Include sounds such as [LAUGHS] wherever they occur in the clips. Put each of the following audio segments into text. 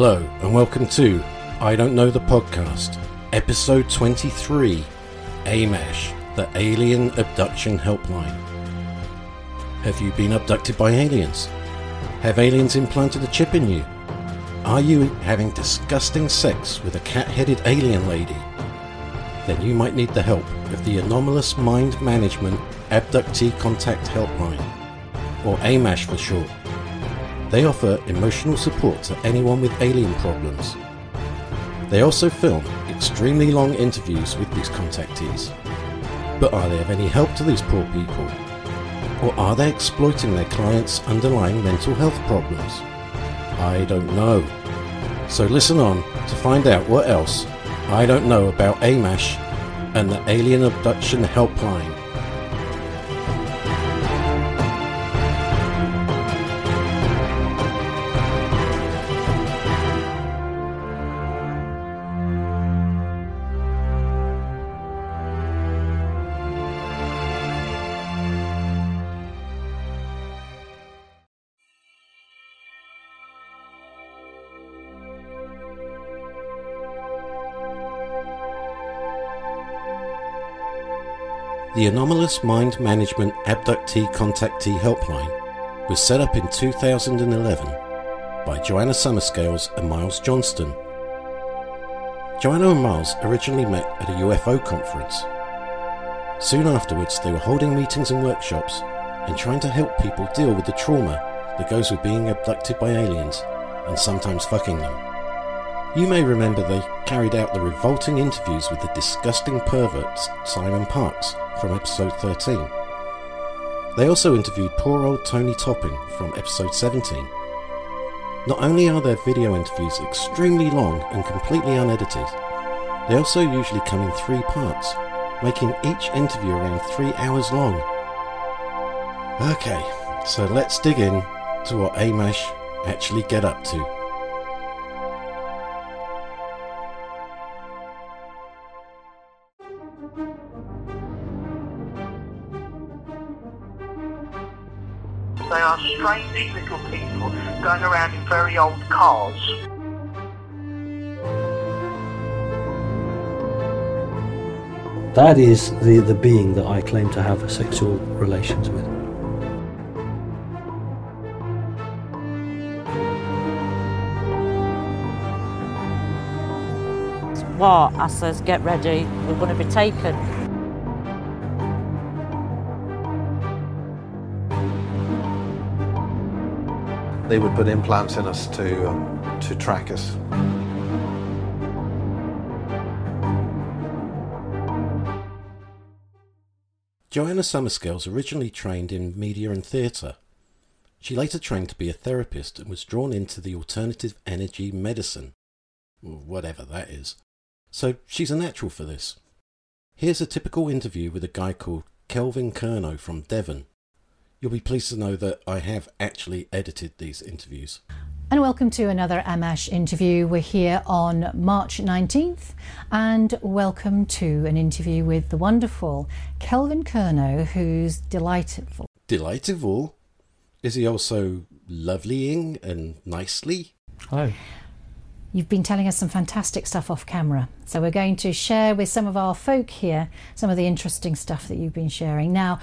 Hello, and welcome to I Don't Know the Podcast, Episode 23 AMMACH, the Alien Abduction Helpline. Have you been abducted by aliens? Have aliens implanted a chip in you? Are you having disgusting sex with a cat headed alien lady? Then you might need the help of the Anomalous Mind Management Abductee Contact Helpline, or AMMACH for short. They offer emotional support to anyone with alien problems. They also film extremely long interviews with these contactees. But are they of any help to these poor people? Or are they exploiting their clients' underlying mental health problems? I don't know. So listen on to find out what else I don't know about AMMACH and the Alien Abduction Helpline. The Anomalous Mind Management Abductee Contactee Helpline was set up in 2011 by Joanna Summerscales and Miles Johnston. Joanna and Miles originally met at a UFO conference. Soon afterwards, they were holding meetings and workshops and trying to help people deal with the trauma that goes with being abducted by aliens and sometimes fucking them. You may remember they carried out the revolting interviews with the disgusting pervert Simon Parks from episode 13. They also interviewed poor old Tony Topping from episode 17. Not only are their video interviews extremely long and completely unedited, they also usually come in three parts, making each interview around three hours long. Okay, so let's dig in to what AMMACH actually get up to. They are strange little people going around in very old cars. That is the, the being that I claim to have sexual relations with. What? I says, get ready, we're going to be taken. They would put implants in us to um, to track us. Joanna Summerscales originally trained in media and theatre. She later trained to be a therapist and was drawn into the alternative energy medicine, whatever that is. So she's a natural for this. Here's a typical interview with a guy called Kelvin Kerno from Devon. You'll be pleased to know that I have actually edited these interviews. And welcome to another AMMACH interview. We're here on March 19th, and welcome to an interview with the wonderful Kelvin Kerno, who's delightful. Delightful? Is he also lovelying and nicely? Hello. You've been telling us some fantastic stuff off camera, so we're going to share with some of our folk here some of the interesting stuff that you've been sharing. Now,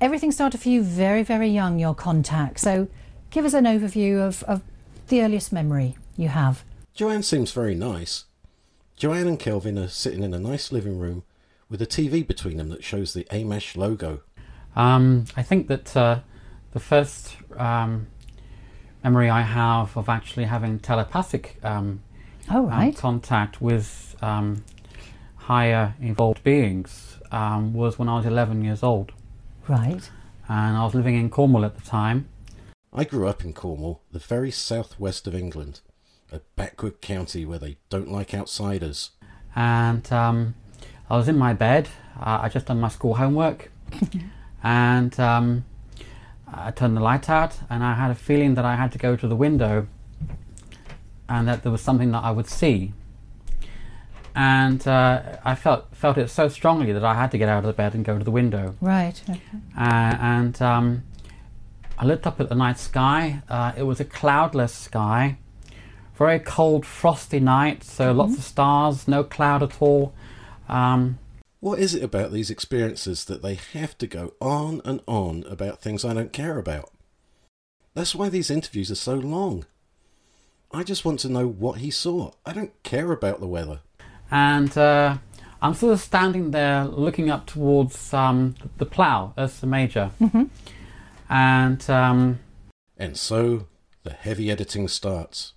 everything started for you very, very young, your contact, so give us an overview of, of the earliest memory you have. Joanne seems very nice. Joanne and Kelvin are sitting in a nice living room with a TV between them that shows the AMMACH logo. Um, I think that uh, the first um, memory I have of actually having telepathic um, Oh, um, right. contact with um, higher evolved beings um, was when I was 11 years old. Right. And I was living in Cornwall at the time. I grew up in Cornwall, the very southwest of England, a backward county where they don't like outsiders. And um, I was in my bed. Uh, I just done my school homework. [LAUGHS] and um, I turned the light out, and I had a feeling that I had to go to the window and that there was something that I would see. And uh, I felt felt it so strongly that I had to get out of the bed and go to the window. Right. Uh, and um, I looked up at the night sky. Uh, it was a cloudless sky very cold, frosty night, so lots of stars, no cloud at all. Um, What is it about these experiences that they have to go on and on about things I don't care about? That's why these interviews are so long. I just want to know what he saw. I don't care about the weather. And uh, I'm sort of standing there looking up towards um, the plough, Ursa Major. And um, And so the heavy editing starts.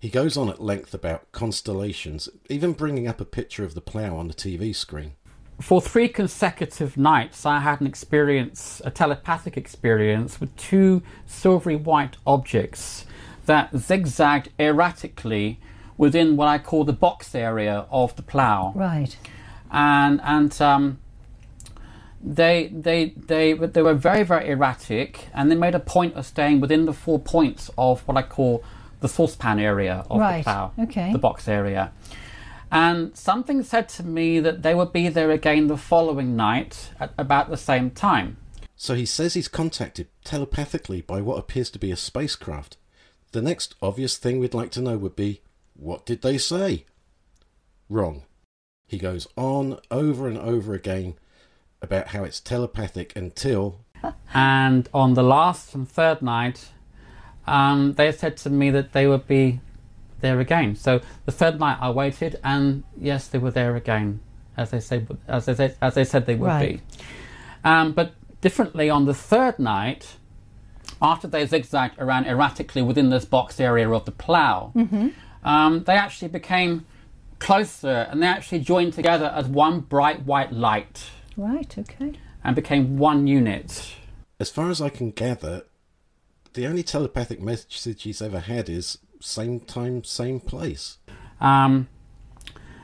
He goes on at length about constellations, even bringing up a picture of the plough on the TV screen. for three consecutive nights, I had an experience, a telepathic experience, with two silvery white objects that zigzagged erratically within what I call the box area of the plough. Right. and and um, they they they they were very very erratic, and they made a point of staying within the four points of what I call the saucepan area of Right, the plough, okay. the box area. And something said to me that they would be there again the following night at about the same time. So he says he's contacted telepathically by what appears to be a spacecraft. The next obvious thing we'd like to know would be what did they say? Wrong. He goes on over and over again about how it's telepathic until And on the last and third night, um, they said to me that they would be there again. So the third night I waited, and yes, they were there again, as they say, as they said, as they said they would Right. be. Um, but differently, on the third night, after they zigzagged around erratically within this box area of the plough, um, they actually became closer, and they actually joined together as one bright white light Right. Okay. and became one unit. as far as I can gather, the only telepathic message he's ever had is same time, same place. Um,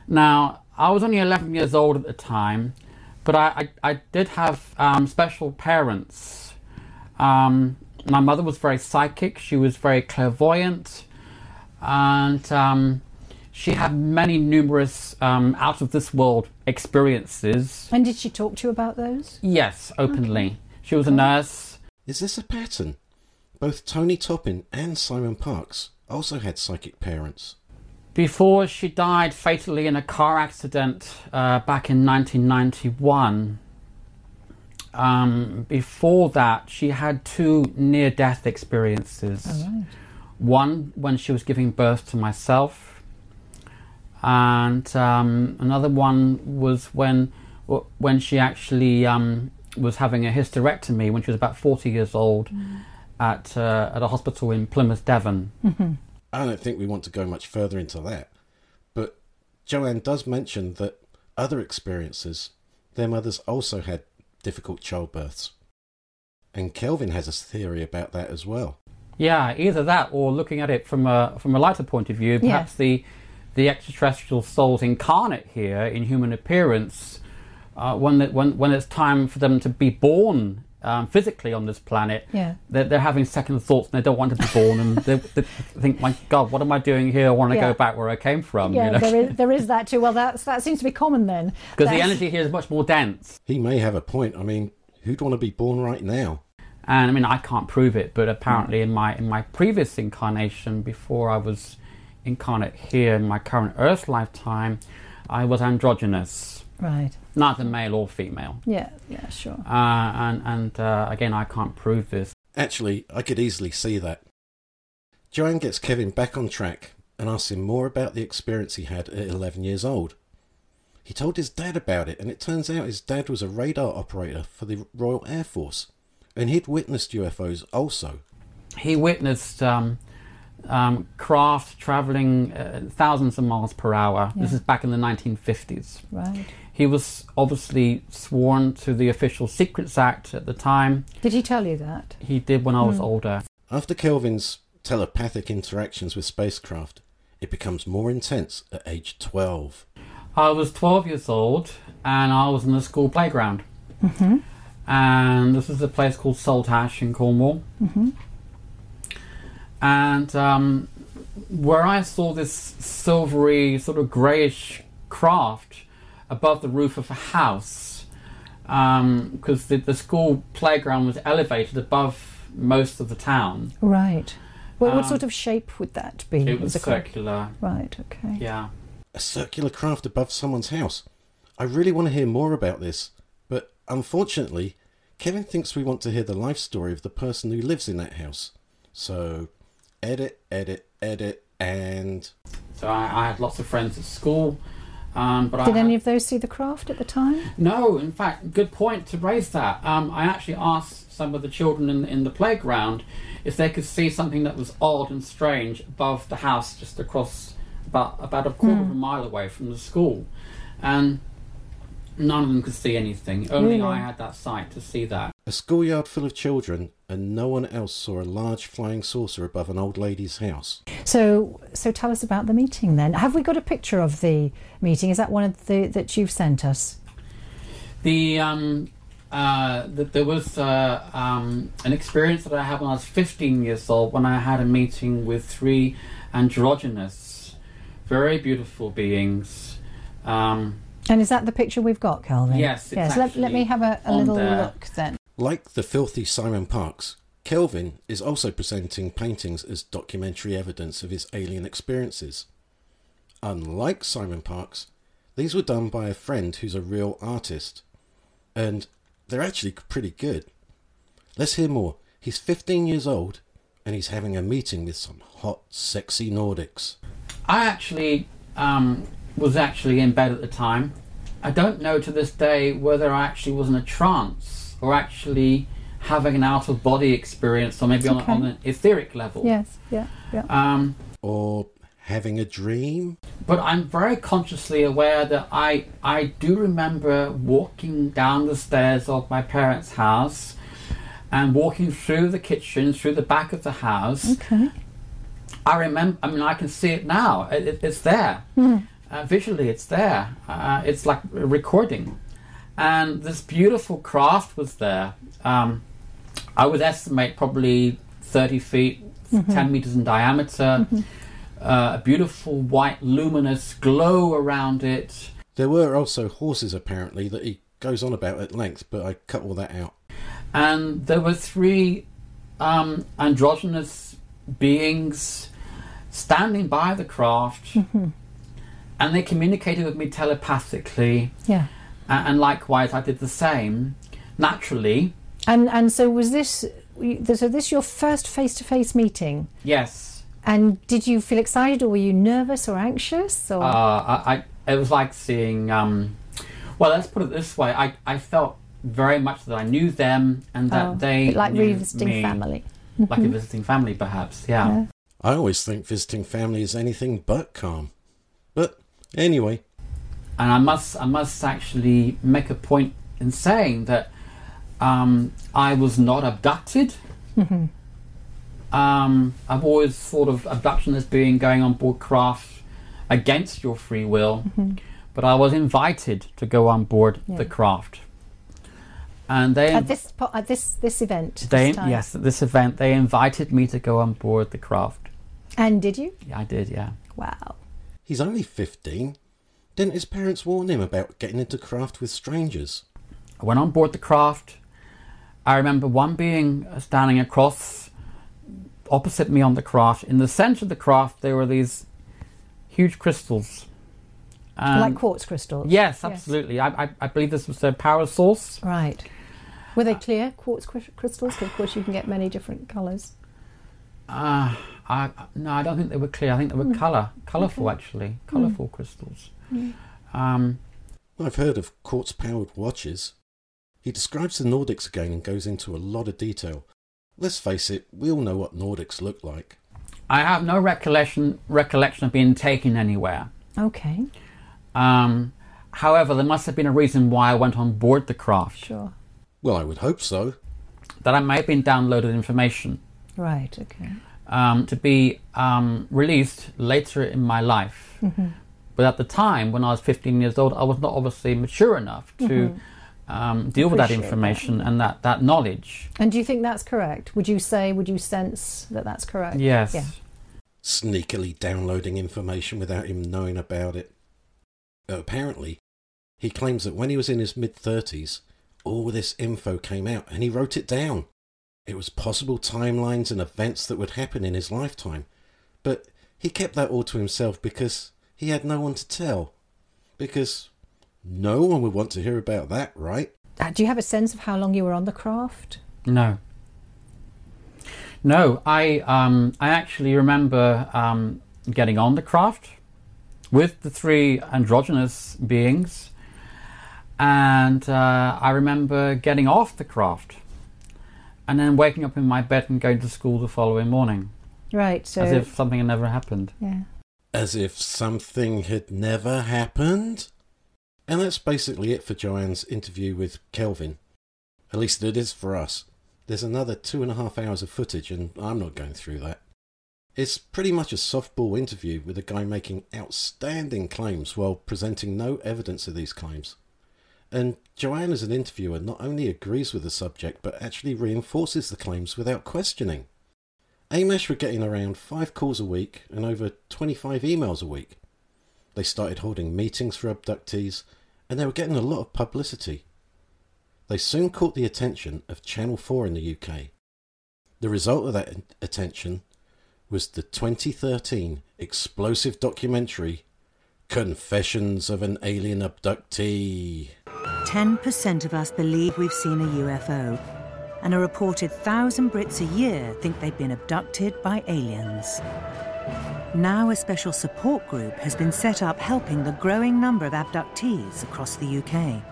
now, I was only 11 years old at the time, but I, I, I did have um, special parents. Um, my mother was very psychic, she was very clairvoyant, and um, she had many numerous um, out of this world experiences. And did she talk to you about those? Yes, openly. She was a nurse. Is this a pattern? Both Tony Topping and Simon Parks also had psychic parents. Before she died fatally in a car accident uh, back in 1991, um, before that, she had two near death experiences. Right. One when she was giving birth to myself, and um, another one was when when she actually um, was having a hysterectomy when she was about 40 years old at, uh, at a hospital in Plymouth, Devon. I don't think we want to go much further into that. But Joanne does mention that other experiences, their mothers also had difficult childbirths. And Kelvin has a theory about that as well. Yeah, either that or looking at it from a from a lighter point of view, perhaps Yes. the the extraterrestrial souls incarnate here in human appearance, uh, when, the, when when it's time for them to be born um, physically on this planet, Yeah. they're, they're having second thoughts and they don't want to be born and they, they think, my God, what am I doing here? I want to Yeah. go back where I came from. Yeah, you know? there is [LAUGHS] there is that too. Well, that's that seems to be common then. Because the energy here is much more dense. He may have a point. I mean, who'd want to be born right now? And I mean I can't prove it, but apparently in my in my previous incarnation, before I was incarnate here in my current Earth lifetime, I was androgynous, Right. neither male or female. Yeah. Yeah. Sure. Uh, and and uh, again, I can't prove this. Actually, I could easily see that. Joanne gets Kevin back on track and asks him more about the experience he had at 11 years old. He told his dad about it, and it turns out his dad was a radar operator for the Royal Air Force, and he'd witnessed UFOs also. He witnessed um, um, craft traveling uh, thousands of miles per hour. This is back in the 1950s. Right. He was obviously sworn to the Official Secrets Act at the time. Did he tell you that? He did when I was older. After Kelvin's telepathic interactions with spacecraft, it becomes more intense at age 12. I was 12 years old and I was in the school playground. And this is a place called Saltash in Cornwall. And um, where I saw this silvery, sort of greyish craft above the roof of a house, because the, the school playground was elevated above most of the town. Right. What, what Um, sort of shape would that be? It was as a craft? circular. Right. Okay. Yeah. A circular craft above someone's house. I really want to hear more about this, but unfortunately, Kevin thinks we want to hear the life story of the person who lives in that house. So, edit, edit, edit, and. So I, I had lots of friends at school, um, but Did I any had- of those see the craft at the time? No, in fact, good point to raise that. Um, I actually asked some of the children in, in the playground if they could see something that was odd and strange above the house, just across about about a quarter of a mile away from the school, and none of them could see anything. Only Really? I had that sight to see that. A schoolyard full of children, and no one else saw a large flying saucer above an old lady's house. So, so tell us about the meeting then. Have we got a picture of the meeting? Is that one of the that you've sent us? The um, uh, th- there was uh, um, an experience that I had when I was 15 years old when I had a meeting with three androgynous, very beautiful beings. Um, And is that the picture we've got, Calvin? Yes, it's Yes. Let, let me have a, a little there. look then. Like the filthy Simon Parks, Kelvin is also presenting paintings as documentary evidence of his alien experiences. Unlike Simon Parks, these were done by a friend who's a real artist, and they're actually pretty good. Let's hear more. He's 15 years old, and he's having a meeting with some hot, sexy Nordics. I actually um, was actually in bed at the time. I don't know to this day whether I actually was in a trance or actually having an out of body experience or maybe on, Okay. on an etheric level. Yes. Yeah. Yeah. Um, Or having a dream? but I'm very consciously aware that I I do remember walking down the stairs of my parents' house and walking through the kitchen, through the back of the house. Okay. I remember. I mean, I can see it now. It, it, it's there. Uh, visually, it's there. Uh, it's like a recording, and this beautiful craft was there. Um, I would estimate probably thirty feet, ten meters in diameter. Uh, a beautiful white luminous glow around it. There were also horses, apparently, that he goes on about at length, but I cut all that out. and there were three um, androgynous beings standing by the craft, and they communicated with me telepathically, Yeah. a- and likewise I did the same naturally. And and so was this so this your first face to face meeting? Yes, And did you feel excited, or were you nervous or anxious? Or uh, I, I it was like seeing. Um, well, let's put it this way: I, I felt very much that I knew them, and that Oh, they like knew revisiting me, family? like a visiting family, perhaps. yeah. Yeah. I always think visiting family is anything but calm. But anyway, and I must I must actually make a point in saying that um, I was not abducted. Um, I've always thought of abduction as being going on board craft against your free will, but I was invited to go on board the craft, and they At this po- at this this event. they this time. yes at this event they invited me to go on board the craft. And did you? Yeah, I did. Yeah. Wow. He's only 15. Didn't his parents warn him about getting into craft with strangers? I went on board the craft. I remember one being standing across opposite me on the craft. In the center of the craft, there were these huge crystals. Um, like quartz crystals. Yes, absolutely. I, I, I believe this was their power source. Right. Were they clear quartz crystals? crystals? 'Cause of course, you can get many different colours. Uh, I, no, I don't think they were clear. I think they were color, colorful actually, colorful crystals. Um, I've heard of quartz powered watches. He describes the Nordics again and goes into a lot of detail. Let's face it, we all know what Nordics look like. I have no recollection recollection of being taken anywhere. Okay. Um, however, there must have been a reason why I went on board the craft. Sure. Well, I would hope so. That I may have been downloaded information Right. Okay. Um, to be um, released later in my life. But at the time, when I was 15 years old, I was not obviously mature enough to um, deal with that Appreciate that. information and that, that knowledge. And do you think that's correct? Would you say? Would you sense that that's correct? Yes. Yeah. Sneakily downloading information without him knowing about it. Apparently, he claims that when he was in his mid 30s, all this info came out and he wrote it down. It was possible timelines and events that would happen in his lifetime. But he kept that all to himself because he had no one to tell. Because no one would want to hear about that, right? Uh, Do you have a sense of how long you were on the craft? No. No, I um, I actually remember um, getting on the craft with the three androgynous beings, and uh, I remember getting off the craft, and then waking up in my bed and going to school the following morning, Right, so as if something had never happened. yeah. As if something had never happened? And that's basically it for Joanne's interview with Kelvin. At least it is for us. There's another two and a half hours of footage, and I'm not going through that. It's pretty much a softball interview with a guy making outstanding claims while presenting no evidence of these claims. And Joanne, as an interviewer, not only agrees with the subject, but actually reinforces the claims without questioning. AMMACH were getting around five calls a week and over 25 emails a week. They started holding meetings for abductees, and they were getting a lot of publicity. They soon caught the attention of Channel 4 in the UK. The result of that attention was the 2013 explosive documentary Confessions of an Alien Abductee. 10% of us believe we've seen a UFO, and a reported thousand Brits a year think they've been abducted by aliens. Now, a special support group has been set up helping the growing number of abductees across the UK.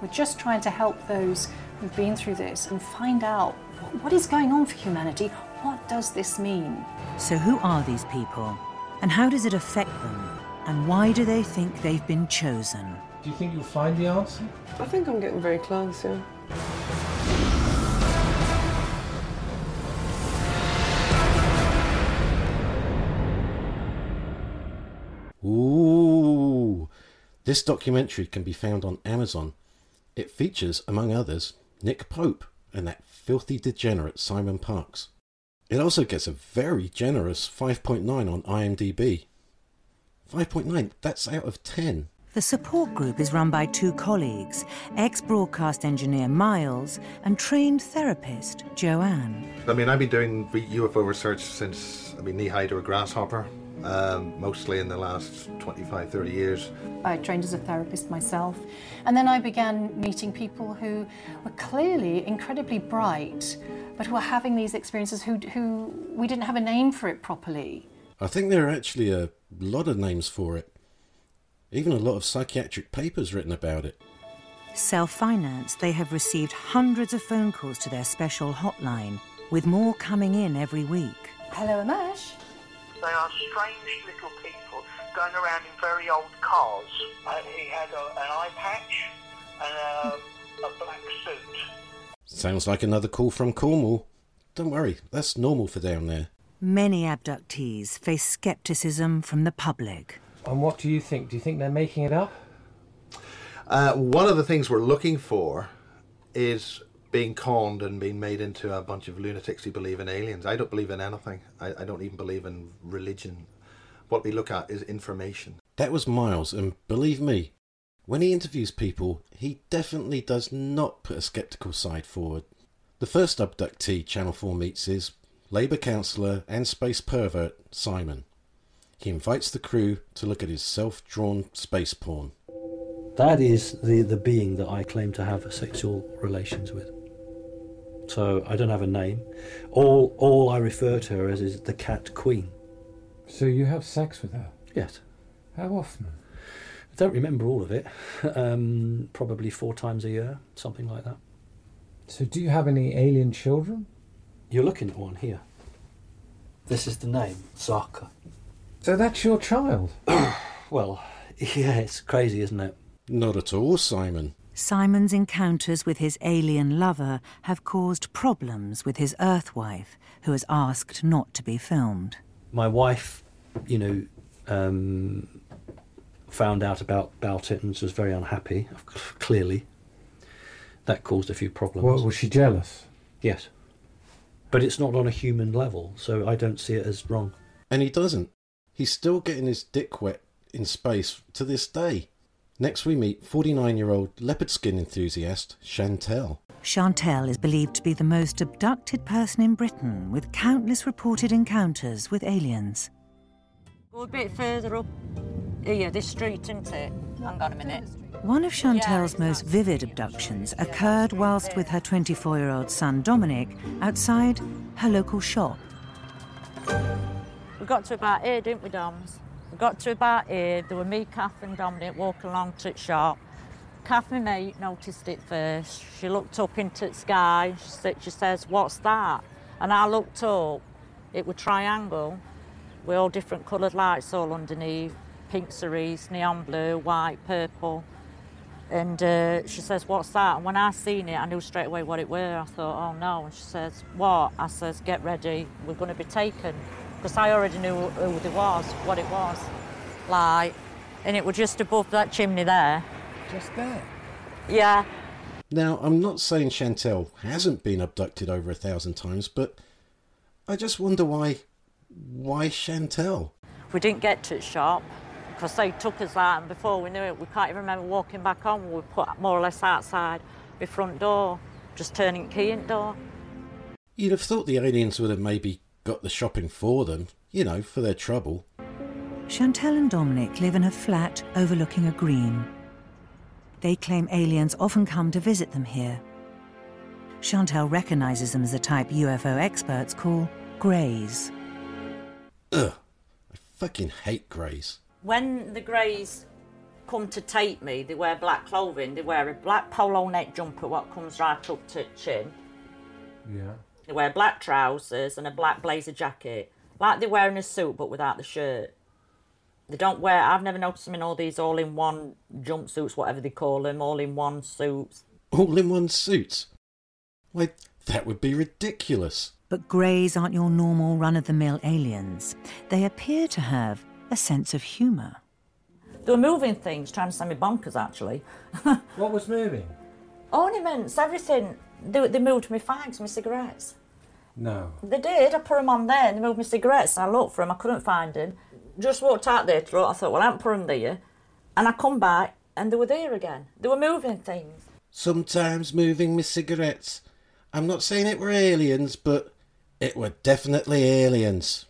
We're just trying to help those who've been through this and find out what is going on for humanity. What does this mean? So, who are these people? And how does it affect them? And why do they think they've been chosen? Do you think you'll find the answer? I think I'm getting very close, yeah. Ooh. This documentary can be found on Amazon. It features, among others, Nick Pope and that filthy degenerate Simon Parks. It also gets a very generous 5.9 on IMDb. 5.9, that's out of 10. The support group is run by two colleagues ex broadcast engineer Miles and trained therapist Joanne. I mean, I've been doing UFO research since, I mean, knee high to a grasshopper, um, mostly in the last 25, 30 years. I trained as a therapist myself, and then I began meeting people who were clearly incredibly bright, but who were having these experiences who, who we didn't have a name for it properly. I think there are actually a lot of names for it. Even a lot of psychiatric papers written about it. Self financed, they have received hundreds of phone calls to their special hotline, with more coming in every week. Hello, Ammach. They are strange little people going around in very old cars. Uh, he had a, an eye patch and a, a black suit. Sounds like another call from Cornwall. Don't worry, that's normal for down there. Many abductees face skepticism from the public. And what do you think? Do you think they're making it up? Uh, one of the things we're looking for is being conned and being made into a bunch of lunatics who believe in aliens. I don't believe in anything. I, I don't even believe in religion. What we look at is information. That was Miles, and believe me, when he interviews people, he definitely does not put a sceptical side forward. The first abductee Channel 4 meets is Labour councillor and space pervert Simon. He invites the crew to look at his self drawn space porn. That is the, the being that I claim to have sexual relations with. So I don't have a name. All all I refer to her as is the cat queen. So you have sex with her? Yes. How often? I don't remember all of it. [LAUGHS] Um, probably four times a year, something like that. So do you have any alien children? You're looking at one here. This is the name, Zaka. So that's your child? [CLEARS THROAT] Well, [LAUGHS] yeah, it's crazy, isn't it? Not at all, Simon. Simon's encounters with his alien lover have caused problems with his Earth wife, who has asked not to be filmed. My wife, you know, um, found out about, about it and was very unhappy, [LAUGHS] clearly. That caused a few problems. What, was she jealous? Yes. But it's not on a human level, so I don't see it as wrong. And he doesn't. He's still getting his dick wet in space to this day. Next, we meet 49 year old leopard skin enthusiast Chantel. Chantel is believed to be the most abducted person in Britain, with countless reported encounters with aliens. Go a bit further up. Here, this street, isn't it? Hang on a minute. One of Chantel's most vivid abductions occurred whilst with her 24 year old son Dominic outside her local shop. We got to about here, didn't we, Doms? We got to about here. There were me, Kath, and Dominic walking along to the shop. Kath, my mate, noticed it first. She looked up into the sky. She, said, she says, What's that? And I looked up. It was triangle with all different coloured lights all underneath pink cerise, neon blue, white, purple. And uh, she says, What's that? And when I seen it, I knew straight away what it were. I thought, Oh no. And she says, What? I says, Get ready. We're going to be taken. Because I already knew who they was, what it was. Like, and it was just above that chimney there. Just there? Yeah. Now, I'm not saying Chantel hasn't been abducted over a thousand times, but I just wonder why. Why Chantel? We didn't get to the shop because they took us out, and before we knew it, we can't even remember walking back on. We were put more or less outside the front door, just turning the key in the door. You'd have thought the aliens would have maybe got the shopping for them, you know, for their trouble. Chantel and Dominic live in a flat overlooking a green. They claim aliens often come to visit them here. Chantel recognises them as the type UFO experts call greys. Ugh, I fucking hate greys. When the Greys come to take me, they wear black clothing. They wear a black polo neck jumper, what comes right up to the chin. Yeah. They wear black trousers and a black blazer jacket, like they're wearing a suit but without the shirt. They don't wear. I've never noticed them in all these all-in-one jumpsuits, whatever they call them, all-in-one suits. All in one suits? Why, that would be ridiculous. But greys aren't your normal run of the mill aliens. They appear to have a sense of humour. They were moving things, trying to send me bonkers, actually. [LAUGHS] what was moving? Ornaments, everything. They, they moved my fags, my cigarettes. No. They did. I put them on there and they moved my cigarettes. I looked for them, I couldn't find them. Just walked out there through it. I thought, well, I haven't put them there. And I come back and they were there again. They were moving things. Sometimes moving my cigarettes. I'm not saying it were aliens, but it were definitely aliens.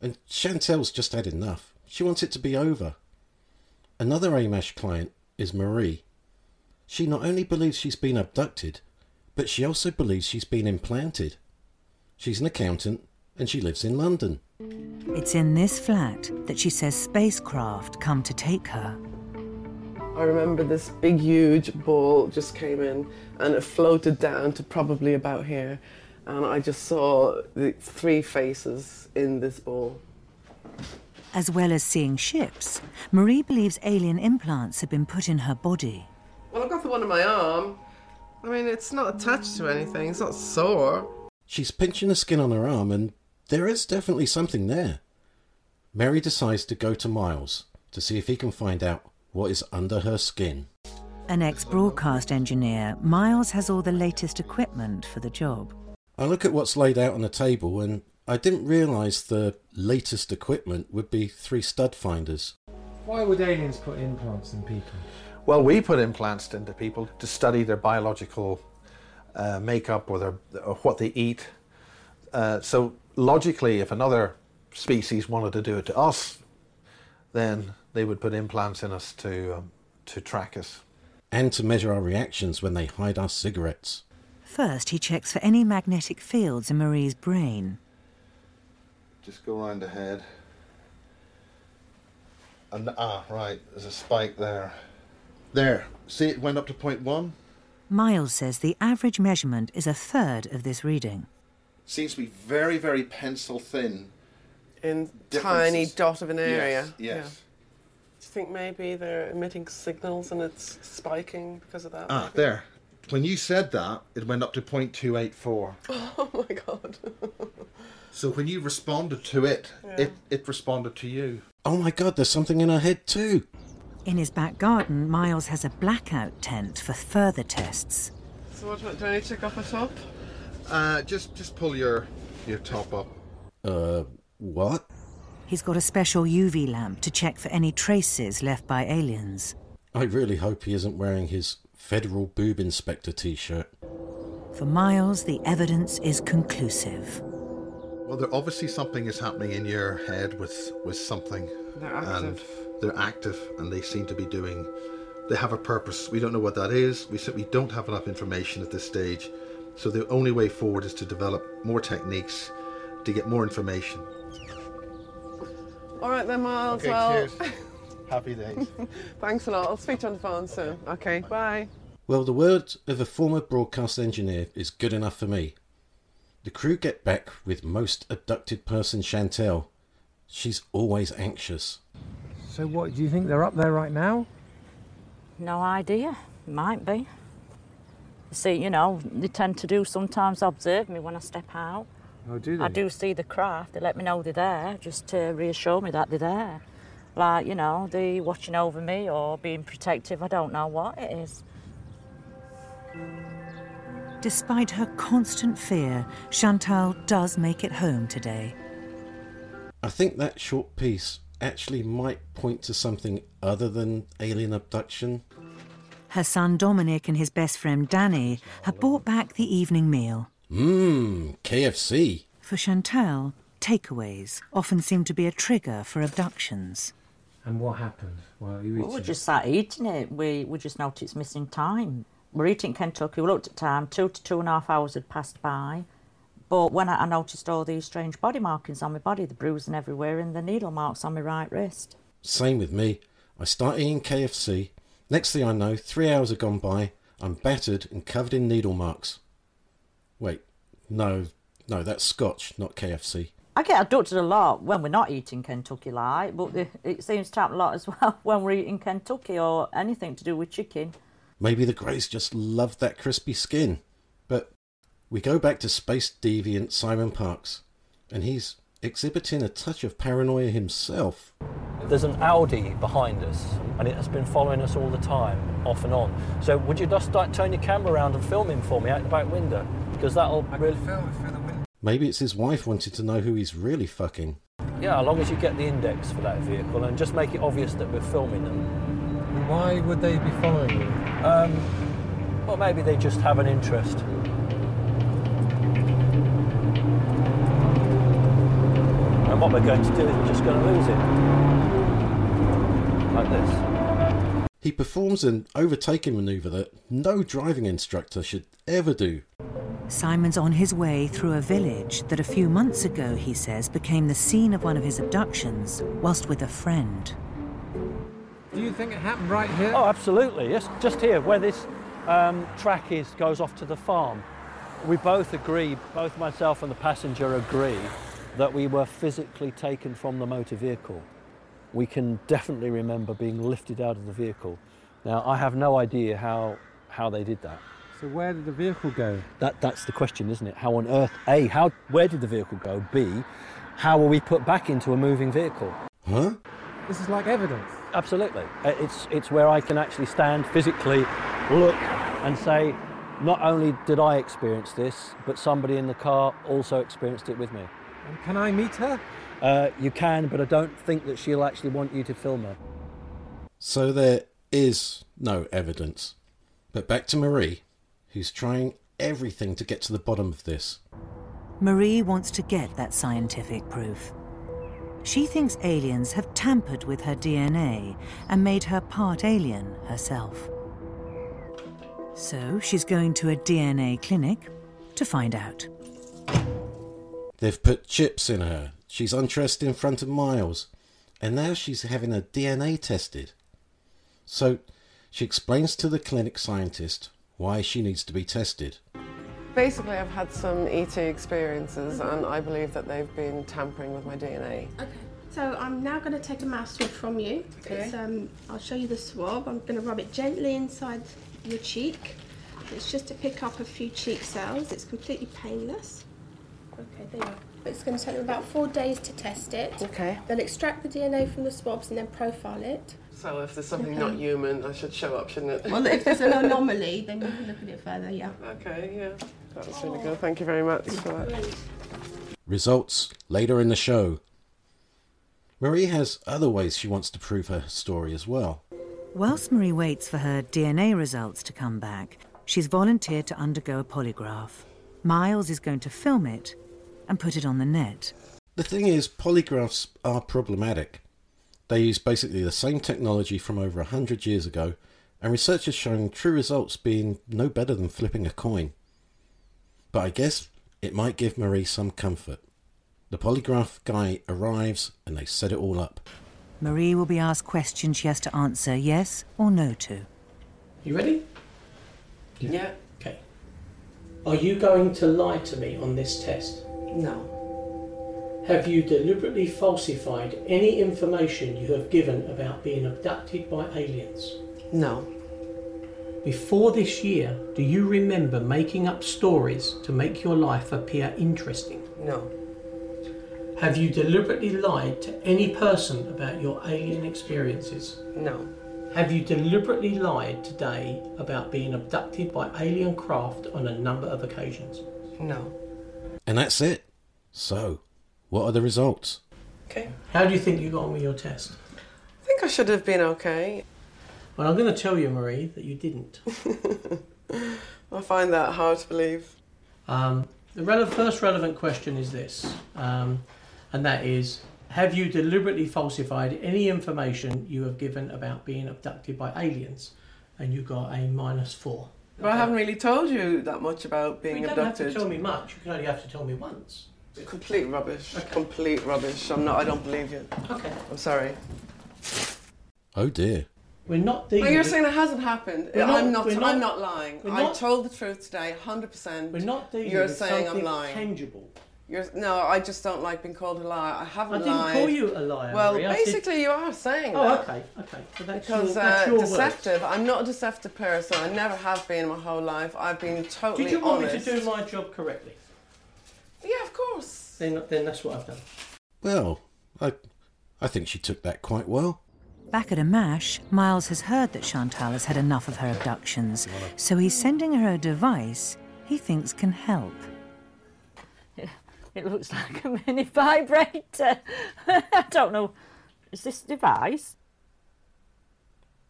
And Chantel's just had enough. She wants it to be over. Another AMMACH client is Marie. She not only believes she's been abducted, but she also believes she's been implanted. She's an accountant and she lives in London. It's in this flat that she says spacecraft come to take her. I remember this big, huge ball just came in and it floated down to probably about here. And I just saw the three faces in this ball. As well as seeing ships, Marie believes alien implants have been put in her body. Well, I've got the one in my arm. I mean, it's not attached to anything, it's not sore. She's pinching the skin on her arm, and there is definitely something there. Mary decides to go to Miles to see if he can find out what is under her skin. An ex broadcast engineer, Miles has all the latest equipment for the job. I look at what's laid out on the table, and I didn't realise the latest equipment would be three stud finders. Why would aliens put implants in people? Well, we put implants into people to study their biological uh, makeup or, their, or what they eat. Uh, so logically, if another species wanted to do it to us, then they would put implants in us to um, to track us. And to measure our reactions when they hide our cigarettes. First, he checks for any magnetic fields in Marie's brain. Just go round the head. And ah, right, there's a spike there. There. See, it went up to point one. Miles says the average measurement is a third of this reading. Seems to be very, very pencil thin. In tiny dot of an area. Yes, Yeah. Do you think maybe they're emitting signals and it's spiking because of that? Ah, there. When you said that, it went up to point two eight four. [LAUGHS] Oh my god. [LAUGHS] So when you responded to it, it, it responded to you. Oh my god, there's something in her head too. In his back garden, Miles has a blackout tent for further tests. so what do I need to take off my top? Uh, just just pull your your top up. Uh, what? He's got a special UV lamp to check for any traces left by aliens. I really hope he isn't wearing his Federal Boob Inspector t shirt. For Miles, the evidence is conclusive. Well, there obviously something is happening in your head with with something, They're and active. They're active, and they seem to be doing. They have a purpose. We don't know what that is. We simply don't have enough information at this stage. So the only way forward is to develop more techniques, to get more information. All right then, Miles. Okay, well, cheers. [LAUGHS] Happy days. thanks a lot. I'll speak to you on the phone soon. Okay, bye. Well, the word of a former broadcast engineer is good enough for me. The crew get back with most abducted person Chantel. She's always anxious. So what, do you think they're up there right now? No idea. Might be. See, you know, they tend to do sometimes observe me when I step out. Oh, do they? I do see the craft. They let me know they're there, just to reassure me that they're there. Like, you know, they watching over me or being protective. I don't know what it is. Despite her constant fear, Chantal does make it home today. I think that short piece actually might point to something other than alien abduction. Her son Dominic and his best friend Danny have brought back the evening meal. Mmm, KFC. For Chantal, takeaways often seem to be a trigger for abductions. And what happened? Well, you Well, we just sat eating it. We, we just noticed missing time. We're eating Kentucky. We looked at time. Two to two and a half hours had passed by. But when I, I noticed all these strange body markings on my body, the bruising everywhere and the needle marks on my right wrist. Same with me. I start eating KFC. Next thing I know, three hours have gone by. I'm battered and covered in needle marks. Wait, no, no, that's Scotch, not KFC. I get abducted a lot when we're not eating Kentucky like, but it seems to happen a lot as [LAUGHS] well when we're eating Kentucky or anything to do with chicken. Maybe the Greys just love that crispy skin. But we go back to space deviant Simon Parks, and he's exhibiting a touch of paranoia himself. There's an Audi behind us, and it has been following us all the time, off and on. So would you just like, turn your camera around and film him for me out the back window? Because that'll really. Maybe it's his wife wanted to know who he's really fucking. Yeah, as long as you get the index for that vehicle and just make it obvious that we're filming them. Why would they be following you? Um, well, maybe they just have an interest. And what we're going to do is we're just going to lose it. Like this. He performs an overtaking maneuver that no driving instructor should ever do. Simon's on his way through a village that a few months ago, he says, became the scene of one of his abductions whilst with a friend. Do you think it happened right here? Oh, absolutely. Yes, just here where this um, track is goes off to the farm. We both agree, both myself and the passenger agree, that we were physically taken from the motor vehicle. We can definitely remember being lifted out of the vehicle. Now, I have no idea how how they did that. So where did the vehicle go? That that's the question, isn't it? How on earth? A, how where did the vehicle go? B, how were we put back into a moving vehicle? Huh? This is like evidence. Absolutely. Uh, It's, it's where I can actually stand physically, look, and say, not only did I experience this, but somebody in the car also experienced it with me. And can I meet her? Uh, you can, but I don't think that she'll actually want you to film her. So there is no evidence. But back to Marie, who's trying everything to get to the bottom of this. Marie wants to get that scientific proof. She thinks aliens have tampered with her DNA and made her part alien herself. So she's going to a DNA clinic to find out. They've put chips in her. She's undressed in front of Miles. And now she's having her DNA tested. So she explains to the clinic scientist why she needs to be tested. Basically, I've had some ET experiences, and I believe that they've been tampering with my DNA. Okay. So I'm now going to take a mouse swab from you. Okay. It's, um, I'll show you the swab. I'm going to rub it gently inside your cheek. It's just to pick up a few cheek cells. It's completely painless. Okay, there you are. It's going to take them about four days to test it. Okay. They'll extract the DNA from the swabs and then profile it. So if there's something not human, I should show up, shouldn't it? Well, if there's an [LAUGHS] anomaly, then you can look at it further, yeah. Okay, yeah. That was really good. Thank you very much for that. Results later in the show. Marie has other ways she wants to prove her story as well. Whilst Marie waits for her DNA results to come back, she's volunteered to undergo a polygraph. Miles is going to film it and put it on the net. The thing is, polygraphs are problematic. They use basically the same technology from over a hundred years ago, and research has shown true results being no better than flipping a coin. But I guess it might give Marie some comfort. The polygraph guy arrives and they set it all up. Marie will be asked questions she has to answer yes or no to. You ready? Yeah. Okay. Are you going to lie to me on this test? No. Have you deliberately falsified any information you have given about being abducted by aliens? No. Before this year, do you remember making up stories to make your life appear interesting? No. Have you deliberately lied to any person about your alien experiences? No. Have you deliberately lied today about being abducted by alien craft on a number of occasions? No. And that's it. So, what are the results? Okay. How do you think you got on with your test? I think I should have been okay. Well, I'm going to tell you, Marie, that you didn't. [LAUGHS] I find that hard to believe. Um, the rele- first relevant question is this, um, and that is Have you deliberately falsified any information you have given about being abducted by aliens? And you got a minus four. But I haven't really told you that much about being you don't abducted. have to tell me much, you can only have to tell me once. Complete rubbish. Complete rubbish. I'm not. I don't believe you. Okay. I'm sorry. Oh dear. We're not But you're with- saying it hasn't happened. We're I'm not. we're I'm not lying. we're I told the truth today, hundred percent. We're not dealing You're with saying I'm something lying. tangible. You're no. I just don't like being called a liar. I haven't I didn't lied. call you a liar, Well, Marie. Basically, you are saying Oh, that. okay, okay. So that's because your, that's uh, your words. deceptive. I'm not a deceptive person. I never have been my whole life. I've been totally Did you want honest. me to do my job correctly? Yeah, of course. Then, then that's what I've done. Well, I, I think she took that quite well. Back at Ammach, Miles has heard that Chantal has had enough of her abductions, so he's sending her a device he thinks can help. [LAUGHS] It looks like a mini [LAUGHS] vibrator. [LAUGHS] I don't know. Is this device?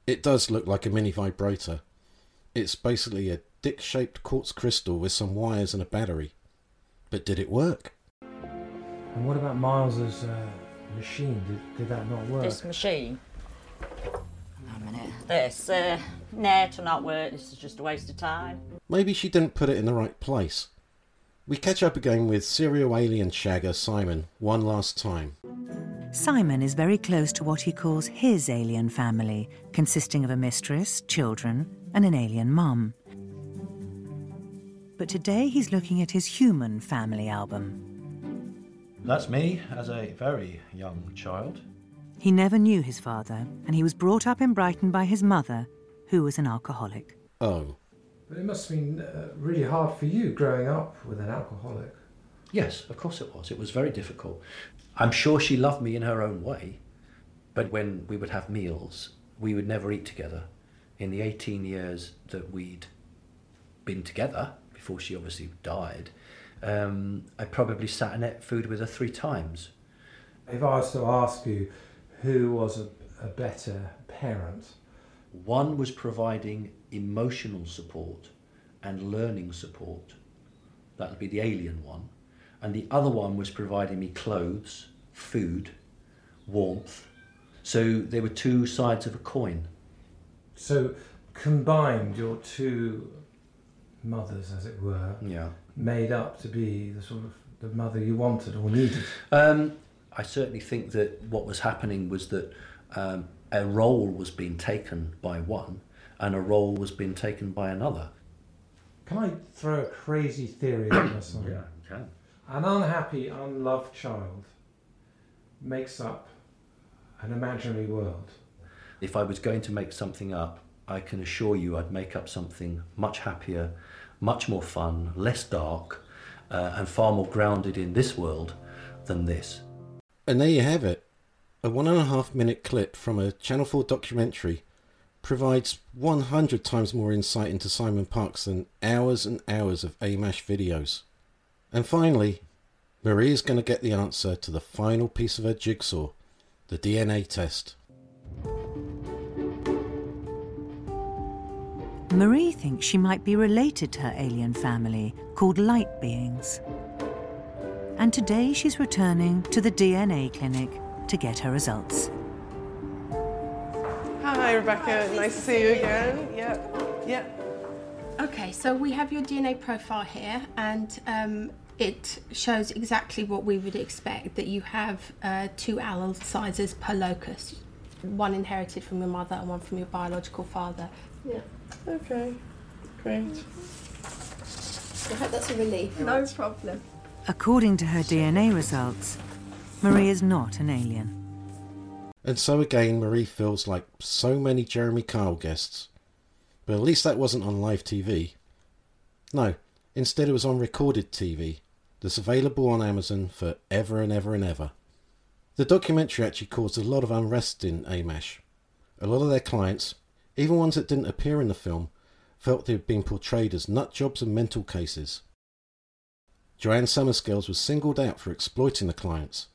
It does look like a mini vibrator. It's basically a dick shaped quartz crystal with some wires and a battery. But did it work? And what about Miles's uh, machine? Did, did that not work? This machine. Hang on a minute. This, uh, nah, to not work. This is just a waste of time. Maybe she didn't put it in the right place. We catch up again with serial alien shagger Simon one last time. Simon is very close to what he calls his alien family, consisting of a mistress, children, and an alien mum. But today he's looking at his human family album. That's me as a very young child. He never knew his father, and he was brought up in Brighton by his mother, who was an alcoholic. Oh. But it must have been uh, really hard for you growing up with an alcoholic. Yes, of course it was. It was very difficult. I'm sure she loved me in her own way, but when we would have meals, we would never eat together. In the 18 years that we'd been together, before she obviously died, um, I probably sat and ate food with her three times. If I was to ask you who was a, a better parent, One was providing emotional support and learning support. That would be the alien one. And the other one was providing me clothes, food, warmth. So they were two sides of a coin. so combined your two mothers, as it were, Yeah. made up to be the sort of the mother you wanted or needed. Um, I certainly think that what was happening was that um, a role was being taken by one and a role was being taken by another. Can I throw a crazy theory at this one? Yeah, you can. An unhappy, unloved child makes up an imaginary world. If I was going to make something up, I can assure you I'd make up something much happier, much more fun, less dark, uh, and far more grounded in this world than this. And there you have it. A one and a half minute clip from a Channel 4 documentary provides 100 times more insight into Simon Parkes than hours and hours of AMMACH videos. And finally, Marie is going to get the answer to the final piece of her jigsaw the DNA test. Marie thinks she might be related to her alien family called light beings. And today she's returning to the DNA clinic to get her results. Hi, Rebecca. Nice to see you again. Yep, yep. Okay, so we have your DNA profile here, and um, it shows exactly what we would expect that you have uh, two allele sizes per locus, one inherited from your mother and one from your biological father. Yeah. Okay. Great. I hope that's a relief. No problem. According to her DNA results, Marie is not an alien. And so again, Marie feels like so many Jeremy Kyle guests. But at least that wasn't on live TV. No, instead it was on recorded TV, that's available on Amazon for ever and ever and ever. The documentary actually caused a lot of unrest in AMMACH. A lot of their clients, even ones that didn't appear in the film, felt they had been portrayed as nut jobs and mental cases. Joanne Summerscales was singled out for exploiting the clients.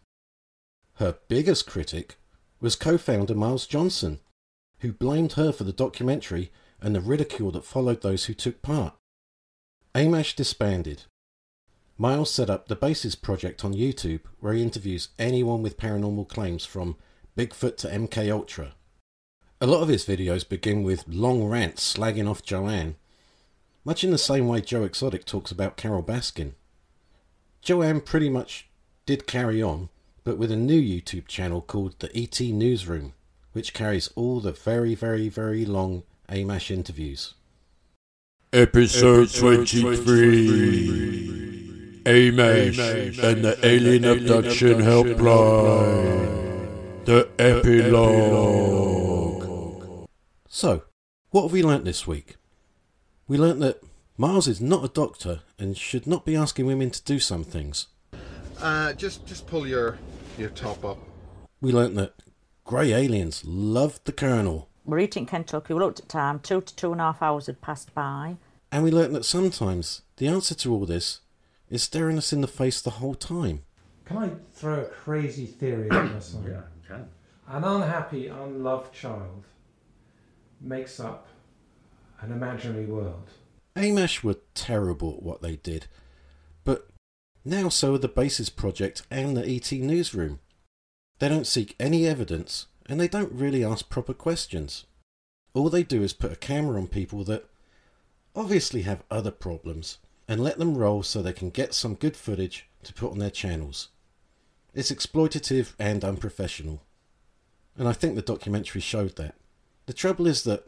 Her biggest critic was co-founder Miles Johnston, who blamed her for the documentary and the ridicule that followed those who took part. AMMACH disbanded. Miles set up the Basis Project on YouTube, where he interviews anyone with paranormal claims from Bigfoot to MK Ultra. A lot of his videos begin with long rants slagging off Joanne, much in the same way Joe Exotic talks about Carole Baskin. Joanne pretty much did carry on, but with a new YouTube channel called the ET Newsroom, which carries all the very, very, very long AMMACH interviews. Episode 23 AMMACH and the Alien Abduction Helpline. The Epilogue. So, what have we learnt this week? We learnt that Miles is not a doctor and should not be asking women to do some things. Uh, just just pull your your top up. We learnt that grey aliens loved the Colonel. We're eating Kentucky. We looked at time. Two to two and a half hours had passed by. And we learnt that sometimes the answer to all this is staring us in the face the whole time. Can I throw a crazy theory at this one? Yeah, you can. An unhappy, unloved child makes up an imaginary world. Ammach were terrible at what they did, but now so are the Basis Project and the ET Newsroom. They don't seek any evidence and they don't really ask proper questions. All they do is put a camera on people that obviously have other problems and let them roll so they can get some good footage to put on their channels. It's exploitative and unprofessional. And I think the documentary showed that. The trouble is that,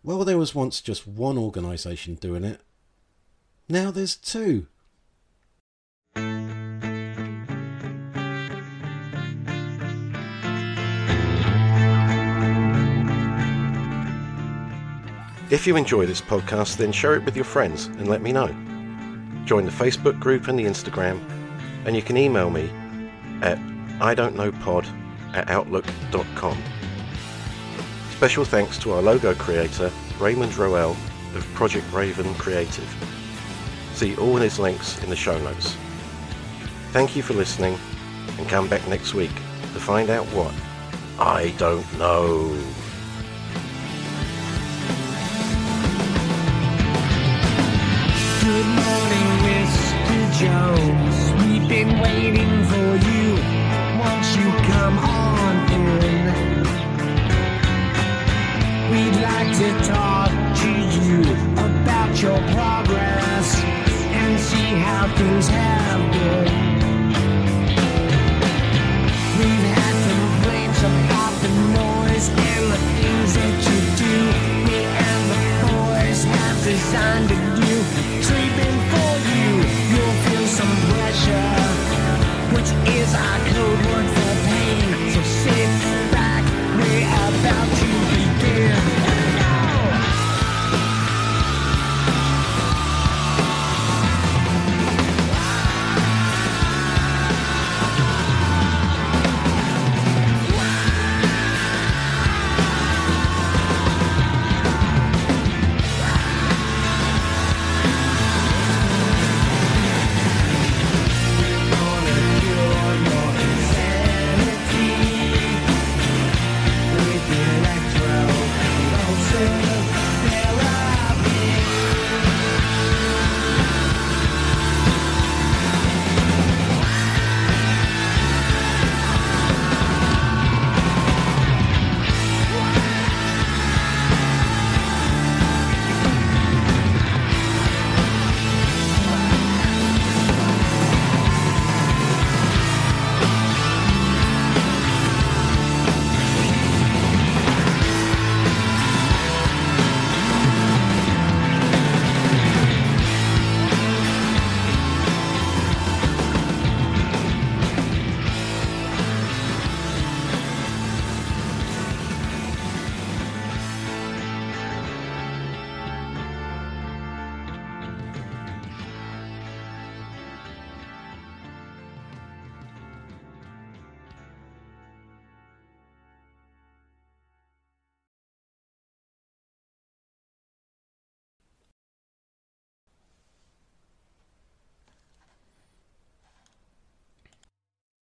while there was once just one organisation doing it, now there's two. If you enjoy this podcast, then share it with your friends and let me know. Join the Facebook group and the Instagram, and you can email me at I don't know pod at outlook.com. Special thanks to our logo creator, Raymond Roel of Project Raven Creative. See all his links in the show notes. Thank you for listening, and come back next week to find out what I don't know. Jones. We've been waiting for you. Won't you come on in? We'd like to talk to you about your progress and see how things have been. We've had complaints about the noise and the things that you do. Me and the boys have designed a I code works the pain, so shit.